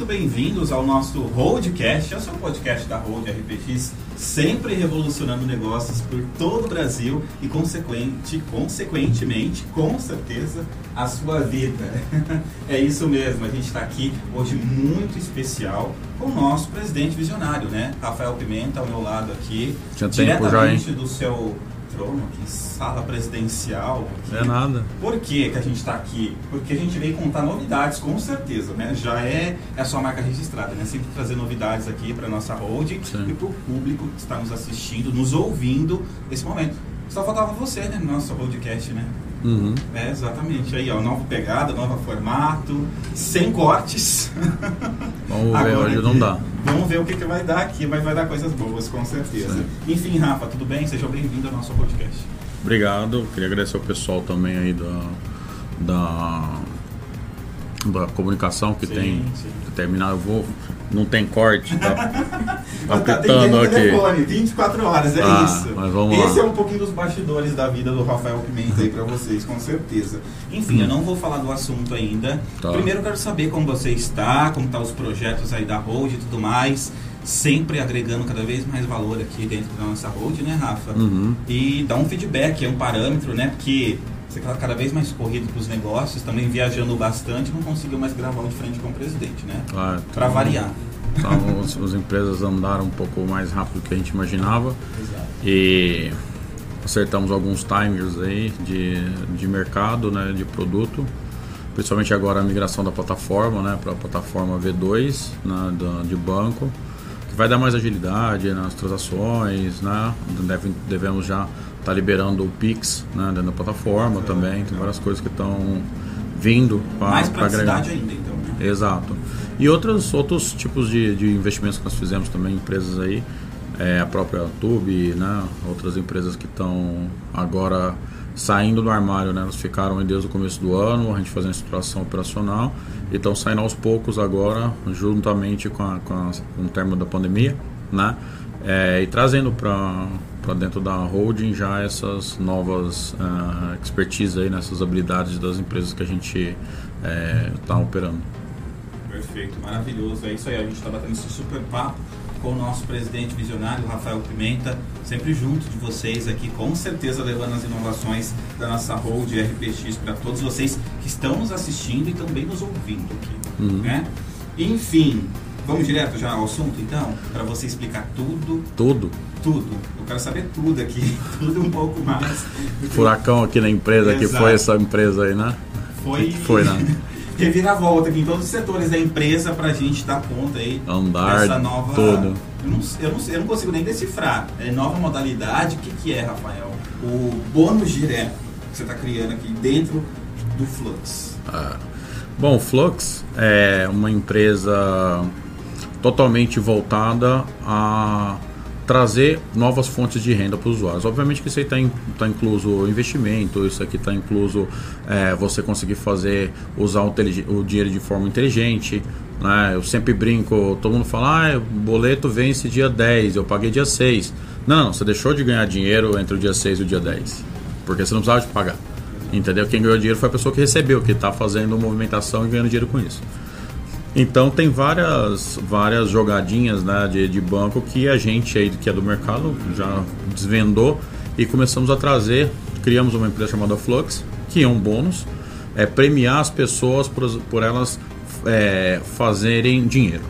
muito bem-vindos ao nosso Roadcast, é o seu podcast da Road RPX, sempre revolucionando negócios por todo o Brasil e consequente, consequentemente, com certeza, a sua vida. é isso mesmo, a gente está aqui hoje muito especial com o nosso presidente visionário, né? Rafael Pimenta ao meu lado aqui, Tinha tempo já, hein? diretamente do seu trono aqui, sala presidencial. Aqui. É nada. Por que, que a gente está aqui? Porque a gente veio contar novidades, com certeza, né? Já é, é a sua marca registrada, né? Sempre trazer novidades aqui para nossa hold e para o público que está nos assistindo, nos ouvindo nesse momento. Só faltava você, né? No nosso podcast, né? Uhum. É, exatamente. Aí, ó, nova pegada, novo formato, sem cortes. Vamos ver, Agora hoje não dá. Vamos ver o que, que vai dar aqui, mas vai dar coisas boas, com certeza. Sim. Enfim, Rafa, tudo bem? Seja bem-vindo ao nosso podcast. Obrigado. Queria agradecer ao pessoal também aí da, da, da comunicação que Sim, tem sim. determinado. Eu vou, não tem corte, tá, tá Mas tá aqui. telefone, 24 horas, é Ah, isso. mas vamos Esse lá. é um pouquinho dos bastidores da vida do Rafael Pimenta aí pra vocês, com certeza. Enfim, eu não vou falar do assunto ainda. Hum. Tá. Primeiro eu quero saber como você está, como estão os projetos aí da Hold e tudo mais. Sempre agregando cada vez mais valor aqui dentro da nossa Hold, né, Rafa? Uhum. E dar um feedback, é um parâmetro, né? Porque você está cada vez mais corrido para os negócios, também viajando bastante, não conseguiu mais gravar de frente com o presidente, né? Ah, Para então, variar. Então, as, as empresas andaram um pouco mais rápido do que a gente imaginava Exato. e acertamos alguns timers aí de, de mercado, né, de produto. Principalmente agora a migração da plataforma né, para a plataforma V2 né, da- de banco, que vai dar mais agilidade nas transações, né, deve, devemos já estar liberando o Pix né, dentro da plataforma também, tem várias coisas que estão vindo mais para agregar. ainda, então. né? Exato. E outros, outros tipos de, de investimentos que nós fizemos também, empresas aí, é, a própria Tube, né, outras empresas que estão agora saindo do armário, né, elas ficaram aí desde o começo do ano, a gente fazendo estruturação operacional e estão saindo aos poucos agora, juntamente com, a, com, a, com o término da pandemia, né, é, e trazendo para para dentro da holding já essas novas ah, expertise aí, nessas habilidades das empresas que a gente está operando. Perfeito, maravilhoso. É isso aí, a gente está batendo esse super papo com o nosso presidente visionário, Rafael Pimenta, sempre junto de vocês aqui, com certeza levando as inovações da nossa hold RPX para todos vocês que estão nos assistindo e também nos ouvindo aqui. Uhum. Né? Enfim, vamos direto já ao assunto então, para você explicar tudo, Tudo. tudo. Eu quero saber tudo aqui, tudo um pouco mais. Furacão aqui na empresa, que Exato. foi essa empresa aí, né? Foi, Foi, né? reviravolta aqui em todos os setores da empresa pra gente dar conta aí Andar, dessa nova. tudo. Eu não, eu, não, eu não consigo nem decifrar. É nova modalidade, o que, que é, Rafael? O bônus direto que você está criando aqui dentro do Flux. Bom, o Flux é uma empresa totalmente voltada a trazer novas fontes de renda para os usuários. Obviamente que isso aí está tá incluso investimento, isso aqui está incluso é, você conseguir fazer, usar o, o dinheiro de forma inteligente. Né? Eu sempre brinco, todo mundo fala, ah, o boleto vence dia 10, eu paguei dia 6. Não, você deixou de ganhar dinheiro entre o dia 6 e o dia 10, porque você não precisava de pagar. Entendeu? Quem ganhou dinheiro foi a pessoa que recebeu, que está fazendo movimentação e ganhando dinheiro com isso. Então tem várias, várias jogadinhas né, de, de banco que a gente aí que é do mercado já desvendou e começamos a trazer. Criamos uma empresa chamada Flux, que é um bônus, é premiar as pessoas por, por elas é, fazerem dinheiro.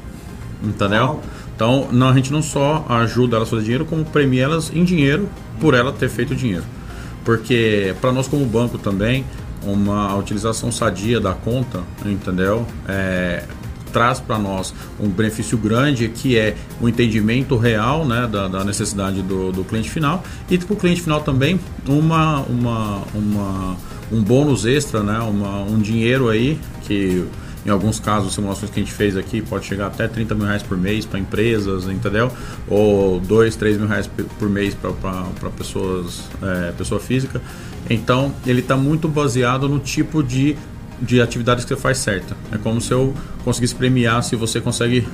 Entendeu? Uau. Então não, a gente não só ajuda elas a fazer dinheiro, como premia elas em dinheiro por ela ter feito dinheiro. Porque para nós como banco também, uma utilização sadia da conta, entendeu? É, traz para nós um benefício grande que é o entendimento real né, da, da necessidade do, do cliente final e para o cliente final também uma, uma, uma, um bônus extra, né, uma, um dinheiro aí que em alguns casos, simulações que a gente fez aqui, pode chegar até 30 mil reais por mês para empresas, entendeu? Ou 2, 3 mil reais por- mês para pessoas, é, pessoa física. Então, ele está muito baseado no tipo de, de atividades que você faz certa. É como se eu conseguisse premiar se você consegue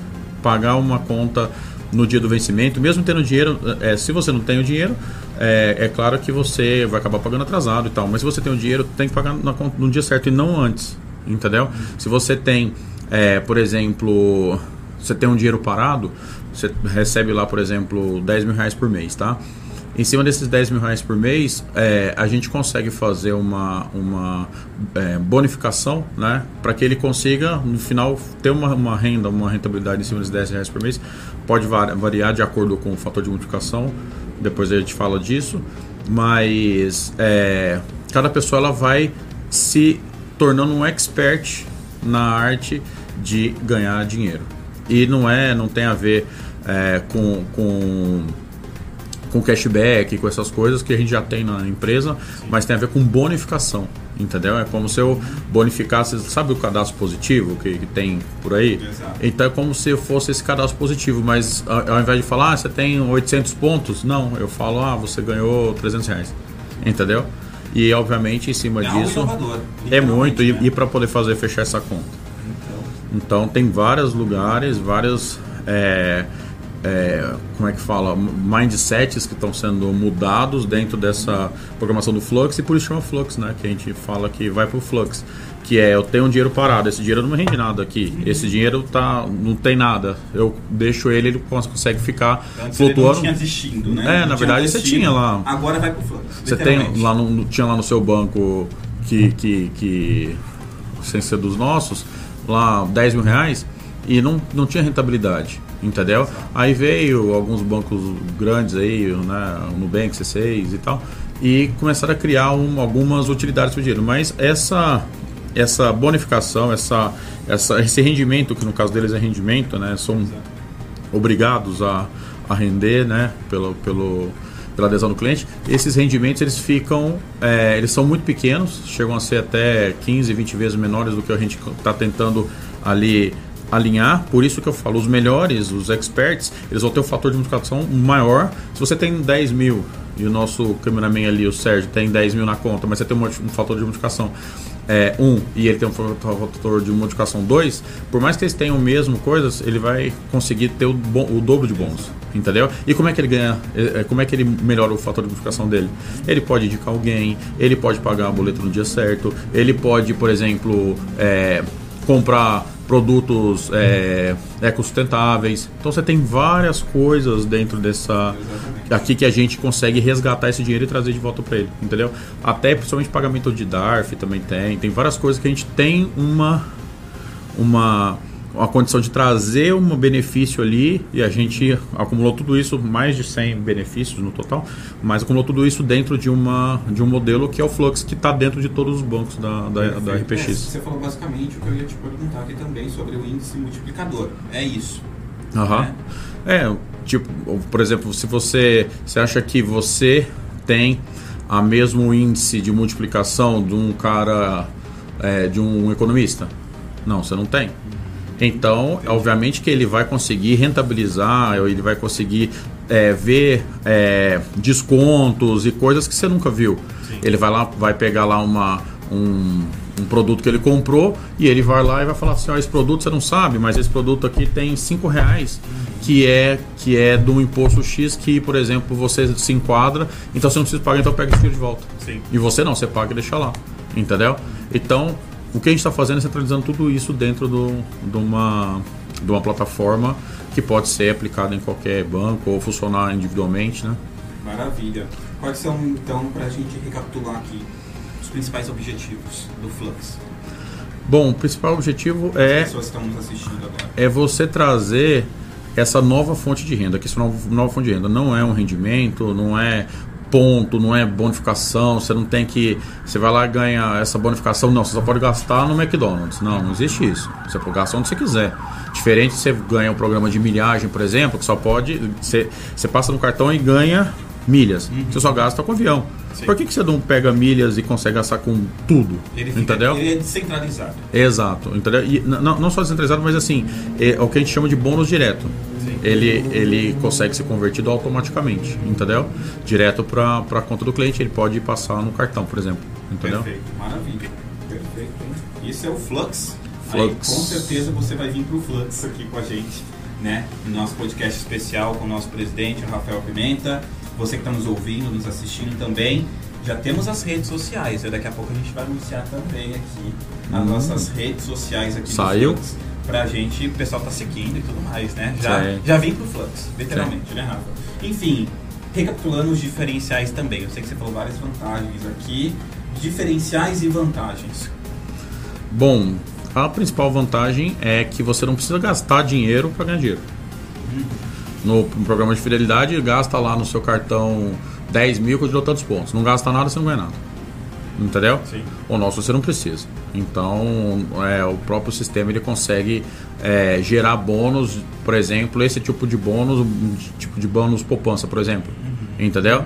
pagar uma conta no dia do vencimento, mesmo tendo dinheiro, é, se você não tem o dinheiro, é, é claro que você vai acabar pagando atrasado e tal, mas se você tem o dinheiro, tem que pagar na no dia certo e não antes, entendeu? Se você tem é, por exemplo, você tem um dinheiro parado, você recebe lá, por exemplo, 10 mil reais por mês, tá? Em cima desses 10 mil reais por mês, é, a gente consegue fazer uma, uma é, bonificação, né? Para que ele consiga, no final, ter uma, uma renda, uma rentabilidade em cima desses 10 reais por mês. Pode variar de acordo com o fator de multiplicação, depois a gente fala disso. Mas é, cada pessoa ela vai se tornando um expert na arte de ganhar dinheiro. E não é, não tem a ver é, com, com com cashback, com essas coisas que a gente já tem na empresa, mas tem a ver com bonificação, entendeu? É como se eu bonificasse, sabe o cadastro positivo que, que tem por aí? Exato. Então é como se eu fosse esse cadastro positivo, mas ao invés de falar, ah, você tem 800 pontos, não, eu falo, ah, você ganhou 300 reais, entendeu? E obviamente em cima é disso é muito, né? e, e para poder fazer fechar essa conta. Então, então tem vários lugares, várias. É, é, como é que fala, mindsets que estão sendo mudados dentro dessa programação do Flux e por isso chama Flux, né? Que a gente fala que vai para o Flux, que é eu tenho um dinheiro parado, esse dinheiro não me rende nada aqui, esse dinheiro tá, não tem nada, eu deixo ele, ele consegue ficar Antes flutuando. Ele não tinha destino, né? É, não na verdade você tinha lá. Agora vai para o Flux. Você tem lá no, tinha lá no seu banco que, que, que sem ser dos nossos, lá 10 mil reais e não, não tinha rentabilidade entendeu? Aí veio alguns bancos grandes aí, né, o Nubank, C6 e tal, e começaram a criar um, algumas utilidades para o dinheiro. Mas essa essa bonificação, essa, essa, esse rendimento, que no caso deles é rendimento, né, são obrigados a, a render, né, pelo, pelo, pela adesão do cliente, esses rendimentos eles ficam, é, eles são muito pequenos, chegam a ser até 15, 20 vezes menores do que a gente está tentando ali alinhar, por isso que eu falo, os melhores, os experts, eles vão ter um fator de multiplicação maior. Se você tem 10 mil e o nosso cameraman ali, o Sérgio, tem 10 mil na conta, mas você tem um, um fator de multiplicação é, 1 e ele tem um fator de multiplicação 2, por mais que eles tenham mesmo coisas, ele vai conseguir ter o, o dobro de bônus, entendeu? E como é que ele ganha, é, é, como é que ele melhora o fator de multiplicação dele? Ele pode indicar alguém, ele pode pagar a boleta no dia certo, ele pode, por exemplo, é, comprar produtos é, ecossustentáveis. Então você tem várias coisas dentro dessa aqui que a gente consegue resgatar esse dinheiro e trazer de volta para ele, entendeu? Até principalmente pagamento de DARF também tem, tem várias coisas que a gente tem uma uma a condição de trazer um benefício ali e a gente acumulou tudo isso, mais de 100 benefícios no total, mas acumulou tudo isso dentro de, uma, de um modelo que é o Flux, que está dentro de todos os bancos da, da, da RPX. É, você falou basicamente o que eu ia te perguntar aqui também sobre o índice multiplicador. É isso. Aham. Né? É, tipo, por exemplo, se você, você acha que você tem a mesmo índice de multiplicação de um cara, é, de um economista? Não, você não tem. Então, obviamente que ele vai conseguir rentabilizar, ele vai conseguir é, ver é, descontos e coisas que você nunca viu. Sim. Ele vai lá, vai pegar lá uma, um, um, produto que ele comprou e ele vai lá e vai falar assim, ó, esse produto você não sabe, mas esse produto aqui tem cinco reais que é que é do imposto X que, por exemplo, você se enquadra, então você não precisa pagar, então pega esse dinheiro de volta. Sim. E você não, você paga e deixa lá, entendeu? Então o que a gente está fazendo é centralizando tudo isso dentro do, de, uma, de uma plataforma que pode ser aplicada em qualquer banco ou funcionar individualmente, né? Maravilha. Quais são, então, para a gente recapitular aqui, os principais objetivos do Flux? Bom, o principal objetivo é, é você trazer essa nova fonte de renda, que essa nova, nova fonte de renda não é um rendimento, não é ponto, não é bonificação, você não tem que. Você vai lá e ganha essa bonificação, não, você só pode gastar no McDonald's. Não, não existe isso. Você pode gastar onde você quiser. Diferente você ganha um programa de milhagem, por exemplo, que só pode. Você, você passa no cartão e ganha milhas. Uhum. Você só gasta com avião. Sim. Por que, que você não pega milhas e consegue gastar com tudo? Ele fica, entendeu? Ele é descentralizado. Exato. Entendeu? E não, não só descentralizado, mas assim, é o que a gente chama de bônus direto ele, ele consegue ser convertido automaticamente, entendeu? Direto para a conta do cliente, ele pode passar no cartão, por exemplo, entendeu? Perfeito, maravilha. Perfeito. Isso é o Flux. Flux. Aí, com certeza você vai vir para o Flux aqui com a gente, né? No nosso podcast especial com o nosso presidente, o Rafael Pimenta. Você que está nos ouvindo, nos assistindo também. Já temos as redes sociais, e daqui a pouco a gente vai anunciar também aqui as hum. nossas redes sociais aqui Saiu? Flux pra gente, o pessoal tá seguindo e tudo mais, né? Já, Sim. já vim pro Flux, literalmente, né, Rafa? Enfim, recapitulando os diferenciais também. Eu sei que você falou várias vantagens aqui. Diferenciais e vantagens. Bom, a principal vantagem é que você não precisa gastar dinheiro para ganhar dinheiro. No, no programa de fidelidade, gasta lá no seu cartão 10 mil dou tantos pontos. Não gasta nada, você não ganha nada. Entendeu? Sim. O nosso você não precisa. Então, é, o próprio sistema ele consegue é, gerar bônus, por exemplo, esse tipo de bônus, tipo de bônus poupança, por exemplo. Entendeu?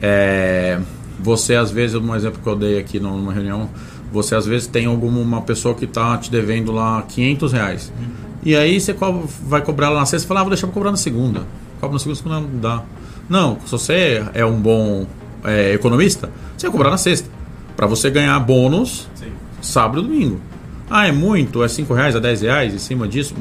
É, você, às vezes, um exemplo que eu dei aqui numa reunião, você às vezes tem alguma uma pessoa que está te devendo lá 500 reais. E aí você co- vai cobrar ela na sexta e fala, ah, vou deixar pra cobrar na segunda. Cobra na segunda, segunda não dá. Não, se você é um bom é, economista, você vai cobrar na sexta. Para você ganhar bônus Sim. sábado e domingo. Ah, é muito? É 5 reais, é 10 reais? Em cima disso,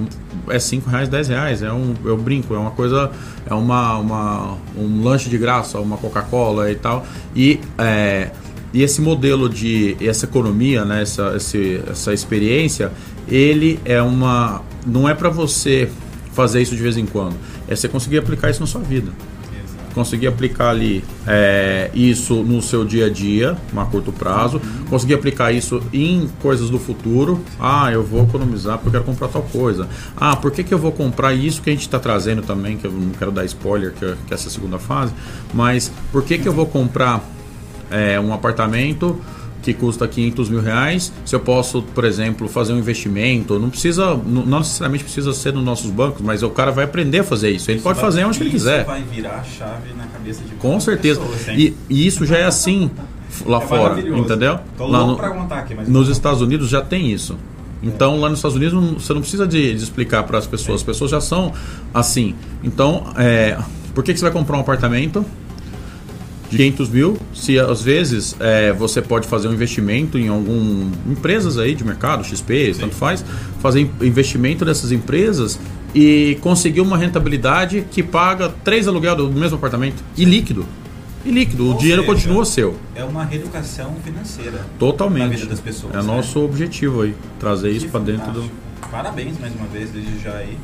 é 5 reais, 10 reais. É um, eu brinco, é uma coisa, é uma, uma, um lanche de graça, uma Coca-Cola e tal. E, é, e esse modelo de, essa economia, né, essa, esse, essa experiência, ele é uma, não é para você fazer isso de vez em quando. É você conseguir aplicar isso na sua vida Exato. conseguir aplicar ali é, isso no seu dia a dia, a curto prazo, conseguir aplicar isso em coisas do futuro. Ah, eu vou economizar porque eu quero comprar tal coisa. Ah, por que, que eu vou comprar isso que a gente está trazendo também, que eu não quero dar spoiler, que, que é essa segunda fase, mas por que, que eu vou comprar é, um apartamento que custa 500 mil reais, se eu posso, por exemplo, fazer um investimento, não precisa, não necessariamente precisa ser nos nossos bancos, mas o cara vai aprender a fazer isso. Ele pode Vai- fazer onde ele isso quiser. vai virar a chave na cabeça de Com certeza. pessoas, hein? E, e isso já é assim lá É fora, entendeu? Tô Lá no- aqui, nos. Estados Unidos já tem isso. Então, lá nos Estados Unidos, você não precisa de, de explicar para as pessoas. As pessoas já são assim. Então, é, por que, que você vai comprar um apartamento de 500 mil se às vezes é, você pode fazer um investimento em algum empresas aí de mercado, XP, tanto faz, fazer in- investimento nessas empresas e conseguir uma rentabilidade que paga três aluguel do mesmo apartamento e líquido. E líquido, o Ou dinheiro seja, continua seu. É uma reeducação financeira. Totalmente. Na vida das pessoas, é né? nosso objetivo aí, trazer isso Que para dentro do. Parabéns mais uma vez, desde já aí,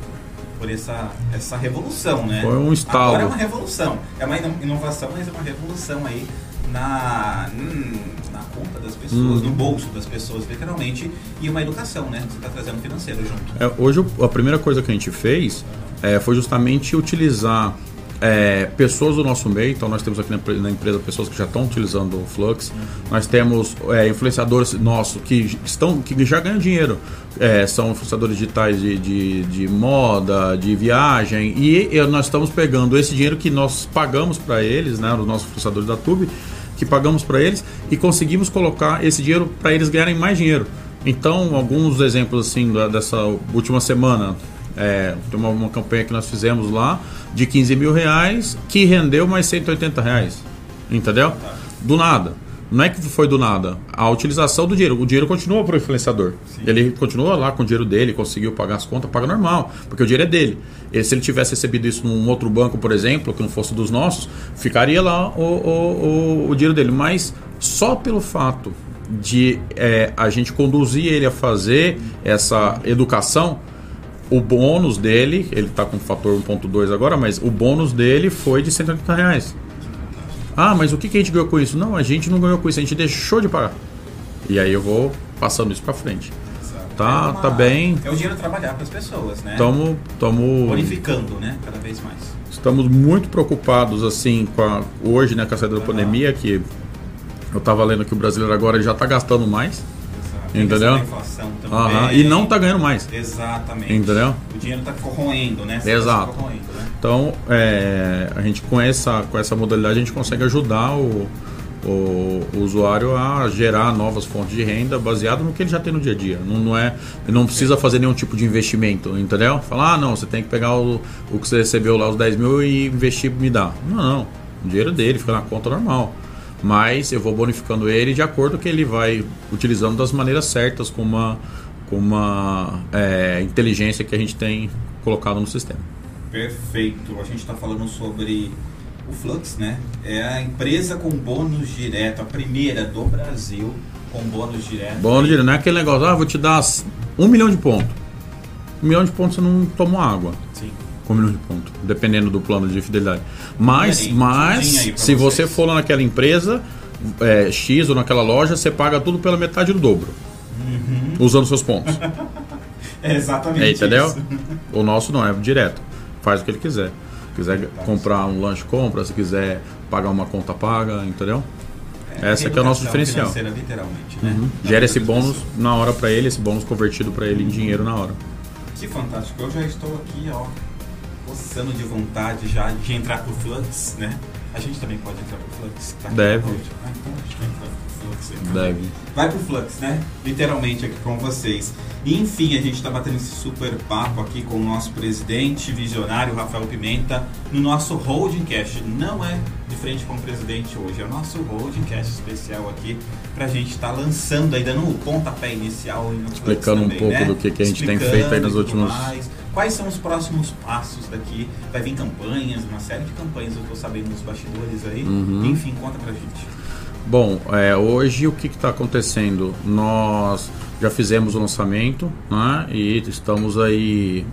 por essa, essa revolução, né? Foi um estalo. Agora é uma revolução. É uma ino- inovação, mas é uma revolução aí na, hum, na conta das pessoas, Hum. no bolso das pessoas, literalmente, e uma educação, né? Você está trazendo financeiro junto. É, hoje a primeira coisa que a gente fez é, foi justamente utilizar é, pessoas do nosso meio. Então nós temos aqui na, na empresa pessoas que já estão utilizando o Flux. Nós temos é, influenciadores nossos que estão que já ganham dinheiro. É, são influenciadores digitais de, de, de moda, de viagem. E, e nós estamos pegando esse dinheiro que nós pagamos para eles, né, os nossos influenciadores da Tube, que pagamos para eles e conseguimos colocar esse dinheiro para eles ganharem mais dinheiro. Então, alguns exemplos assim da- dessa última semana. É, tem uma, uma campanha que nós fizemos lá de 15 mil reais que rendeu mais 180 reais. Entendeu? Do nada. Não é que foi do nada. A utilização do dinheiro. O dinheiro continua para o influenciador. Ele continua lá com o dinheiro dele, conseguiu pagar as contas, paga normal, porque o dinheiro é dele. E se ele tivesse recebido isso num outro banco, por exemplo, que não fosse dos nossos, ficaria lá o, o, o, o dinheiro dele. Mas só pelo fato de é, a gente conduzir ele a fazer essa educação, o bônus dele, ele está com fator 1.2 agora, mas o bônus dele foi de 180 reais. Ah, mas o que, que a gente ganhou com isso? Não, a gente não ganhou com isso, a gente deixou de pagar. E aí eu vou passando isso para frente. Tá, É tá bem. É o dinheiro trabalhar para as pessoas, né? Estamos tamo, Bonificando, né? Cada vez mais. estamos muito preocupados assim com a, hoje, né, com a saída da pandemia, que eu estava lendo que o brasileiro agora já está gastando mais. Entendeu? Aham, e não está ganhando mais. Exatamente. Entendeu? O dinheiro está corroendo, né? Você Exato. Tá corroendo, né? Então, é, a gente com essa, com essa modalidade a gente consegue ajudar o, o, o usuário a gerar novas fontes de renda baseado no que ele já tem no dia a dia. Não, não é, não precisa fazer nenhum tipo de investimento, entendeu? Falar, ah, não, você tem que pegar o, o que você recebeu lá, os 10 mil, e investir me dá. Não, não. O dinheiro é dele, fica na conta normal. Mas eu vou bonificando ele de acordo com que ele vai utilizando das maneiras certas, com uma, com uma é, inteligência que a gente tem colocado no sistema. Perfeito. A gente está falando sobre o Flux, né? É a empresa com bônus direto, a primeira do Brasil com bônus direto. Bônus direto, não é aquele negócio, ah, vou te dar um milhão de pontos. Um milhão de pontos você não toma água. Sim. Com um milhão de pontos, dependendo do plano de fidelidade. Mas, aí, mas se você vocês. for lá naquela empresa é, X ou naquela loja, você paga tudo pela metade do dobro. Usando seus pontos. É exatamente É, entendeu? isso. O nosso não, é direto. Faz o que ele quiser. Se quiser comprar um lanche, compra. Se quiser pagar uma conta, paga, entendeu? É, Esse aqui é o nosso diferencial. literalmente, né? Uhum. Gera esse bônus na hora pra ele, esse bônus convertido pra ele em dinheiro na hora. Que fantástico. Eu já estou aqui, ó, coçando de vontade já de entrar pro Flux, né? A gente também pode entrar pro Flux? Tá Deve. Ah, então a gente vai entrar Deve. Vai pro Flux, né? Literalmente aqui com vocês. E, enfim, a gente está batendo esse super papo aqui com o nosso presidente visionário, Rafael Pimenta, no nosso Holding Cash. Não é de frente com o presidente hoje, é o nosso Holding Cash especial aqui pra gente estar lançando aí, dando o pontapé inicial no Explicando um também, pouco né? do que que a gente tem Explicando feito aí nas tudo últimas- mais. Quais são os próximos passos daqui? Vai vir campanhas, uma série de campanhas, eu tô sabendo nos bastidores aí. Uhum. Enfim, conta pra gente. Bom, é, hoje o que está acontecendo? Nós já fizemos o lançamento né, e estamos aí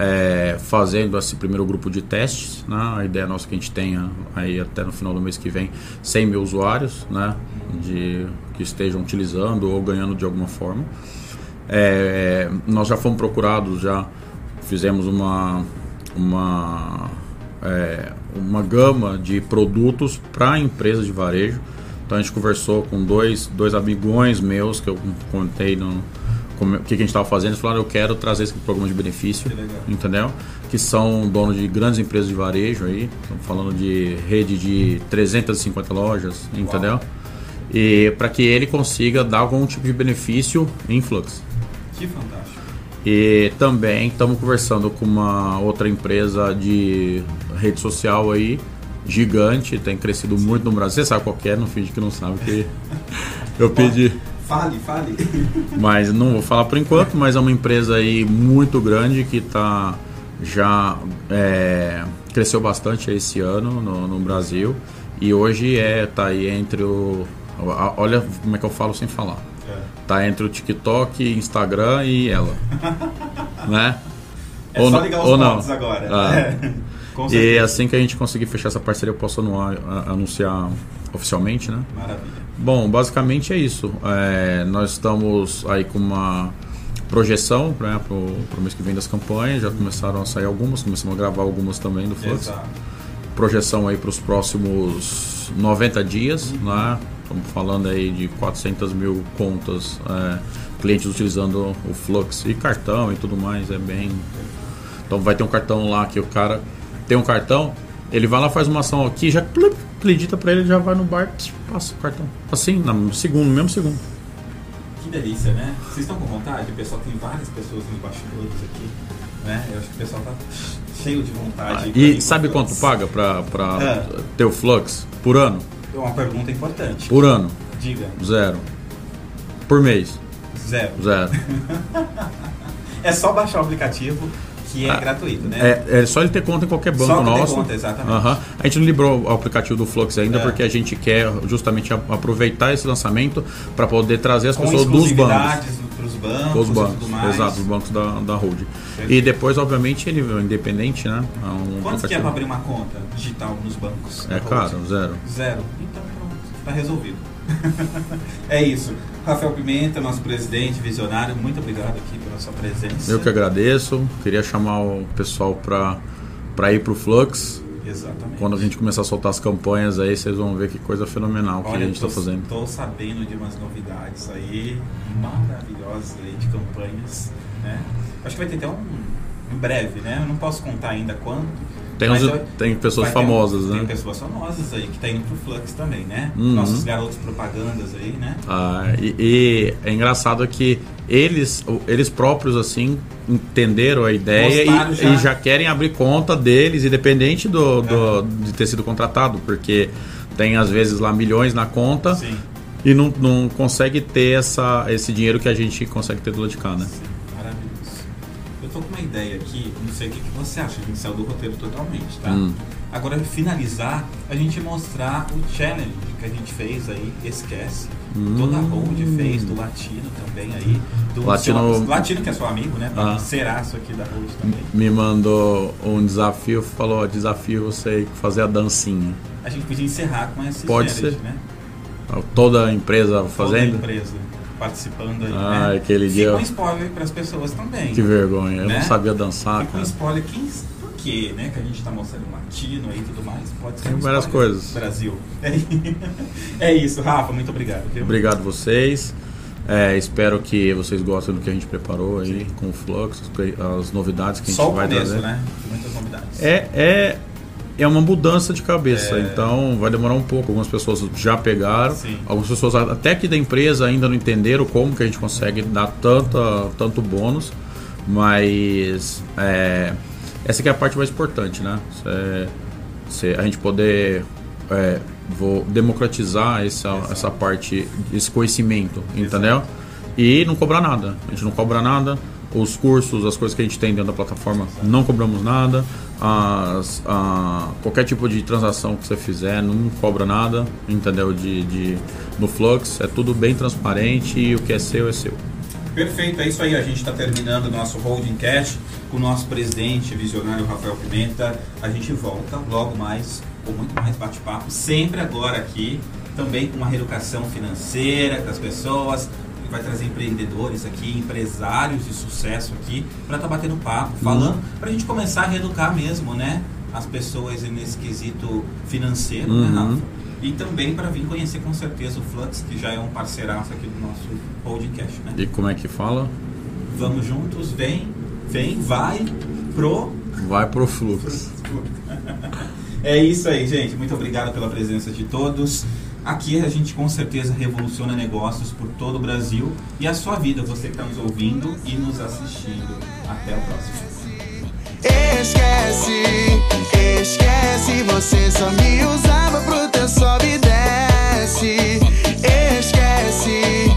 é, fazendo esse primeiro grupo de testes. Né, a ideia nossa é que a gente tenha aí até no final do mês que vem 100 mil usuários né, de, que estejam utilizando ou ganhando de alguma forma. É, nós já fomos procurados, já fizemos uma, uma, é, uma gama de produtos para empresas de varejo. Então a gente conversou com dois, dois amigões meus que eu contei no como- o que, a gente estava fazendo. Eles falaram: Eu quero trazer esse programa de benefício, Que entendeu? Que são donos de grandes empresas de varejo aí. Estamos falando de rede de 350 lojas, entendeu? E para que ele consiga dar algum tipo de benefício em Flux. Que fantástico. E também estamos conversando com uma outra empresa de rede social aí, gigante, tem crescido muito no Brasil. Você sabe qual que é, não finge que não sabe que eu pedi. Fale, fale. Mas não vou falar por enquanto, mas é uma empresa aí muito grande que tá já é, cresceu bastante esse ano no, no Brasil e hoje é tá aí entre o olha como é que eu falo sem falar É. tá entre o TikTok, Instagram e ela, né? É Ou só não- ligar os ou não. agora. Ah. É. E assim que a gente conseguir fechar essa parceria, eu posso anuar- a- anunciar oficialmente, né? Maravilha. Bom, basicamente é isso. É, nós estamos aí com uma projeção né, para o mês que vem das campanhas. Já começaram a sair algumas, começamos a gravar algumas também do Flux. Exato. Projeção aí para os próximos 90 dias, Uhum. né? Estamos falando aí de 400 mil contas, é, clientes utilizando o Flux e cartão e tudo mais. É bem. Então vai ter um cartão lá que o cara tem um cartão, ele vai lá, faz uma ação aqui, já acredita para ele, já vai no bar, passa o cartão. Assim, no segundo, no mesmo segundo. Que delícia, né? Vocês estão com vontade? O pessoal tem várias pessoas nos bastidores aqui, né? Eu acho que o pessoal tá cheio de vontade. ir E sabe Flux. quanto paga para É. ter o Flux? Por ano? É uma pergunta importante. Por ano, Diga. zero. Por mês, Zero. zero. É só baixar o aplicativo que é Ah, gratuito, né? É, é só ele ter conta em qualquer banco Só nosso. conta, exatamente. Aham. A gente não liberou o aplicativo do Flux ainda É. porque a gente quer justamente aproveitar esse lançamento para poder trazer as Com pessoas dos bancos. os bancos, Os bancos, exato, os bancos da, da Hold. E depois, obviamente, ele é independente, né? É um Quanto que é para abrir uma conta digital nos bancos? É caro, zero. Zero. Então pronto, está resolvido. é isso. Rafael Pimenta, nosso presidente visionário, muito obrigado aqui pela sua presença. Eu que agradeço. Queria chamar o pessoal para ir pro Flux. Exatamente. Quando a gente começar a soltar as campanhas aí, vocês vão ver que coisa fenomenal que a gente está fazendo. Estou sabendo de umas novidades aí maravilhosas aí de campanhas, né? Acho que vai ter até um em breve, né? Eu não posso contar ainda quanto. Tem, mas uns- tem pessoas vai ter- famosas, Tem né? pessoas famosas aí que tá indo pro Flux também, né? Uhum. Nossos garotos propagandas aí, né? Ah, e, e é engraçado que eles, eles próprios assim entenderam a ideia e já. e já querem abrir conta deles, independente do, do- de ter sido contratado, porque tem às vezes lá milhões na conta Sim. e não, não consegue ter essa, esse dinheiro que a gente consegue ter do lado de cá, né? Sim, tô com uma ideia aqui, não sei o que, que você acha, a gente saiu do roteiro totalmente, tá? Hum. Agora, finalizar, a gente mostrar o challenge que a gente fez aí, esquece, toda a Hold fez, do Latino também aí. Do Latino- seu- Latino que é seu amigo, né? Ah. Seraço aqui da Hold também. Me mandou um desafio, falou, desafio você fazer a dancinha. A gente podia encerrar com esse Pode Jared, ser. né? Toda a empresa Toda a fazendo? empresa participando aí, Ah, né? aquele Fica dia- um spoiler para as pessoas também. Que vergonha, eu Né? não sabia dançar, Fica um cara. spoiler quem, por quê, né? Que a gente tá mostrando um latino aí e tudo mais. Pode ser Tem um várias coisas. Brasil. É isso, Rafa, muito obrigado. viu? Obrigado vocês. É, espero que vocês gostem do que a gente preparou aí com o Flux, as novidades que a gente Só vai começo, trazer. né? Muitas novidades. É, é, é uma mudança de cabeça, É. então vai demorar um pouco. Algumas pessoas já pegaram, Sim. algumas pessoas até aqui da empresa ainda não entenderam como que a gente consegue dar tanta, tanto bônus, mas é, essa que é a parte mais importante, né? Cê- cê- a gente poder é, vou democratizar essa, essa parte, esse conhecimento, entendeu? E não cobrar nada. A gente não cobra nada. Os cursos, as coisas que a gente tem dentro da plataforma, não cobramos nada. As, a- qualquer tipo de transação que você fizer, não cobra nada, entendeu? De, de, no Flux, é tudo bem transparente e o que é seu é seu. Perfeito, é isso aí. A gente está terminando o nosso Holding Cash com o nosso presidente visionário Rafael Pimenta. A gente volta logo mais com muito mais bate-papo, sempre agora aqui, também com uma reeducação financeira das pessoas. Vai trazer empreendedores aqui, empresários de sucesso aqui, para estar batendo papo, falando, para a gente começar a reeducar mesmo, né? As pessoas nesse quesito financeiro, né, Uhum. Rafa? E também para vir conhecer com certeza o Flux, que já é um parceiraço aqui do nosso Cash, né? E como é que fala? Vamos juntos, vem, vem, vai pro. Vai pro Flux. É isso aí, gente. Muito obrigado pela presença de todos. Aqui a gente com certeza revoluciona negócios por todo o Brasil e a sua vida, você que está nos ouvindo e nos assistindo. Até o próximo. Esquece, esquece, você só me usava pro teu sobe e desce. Esquece,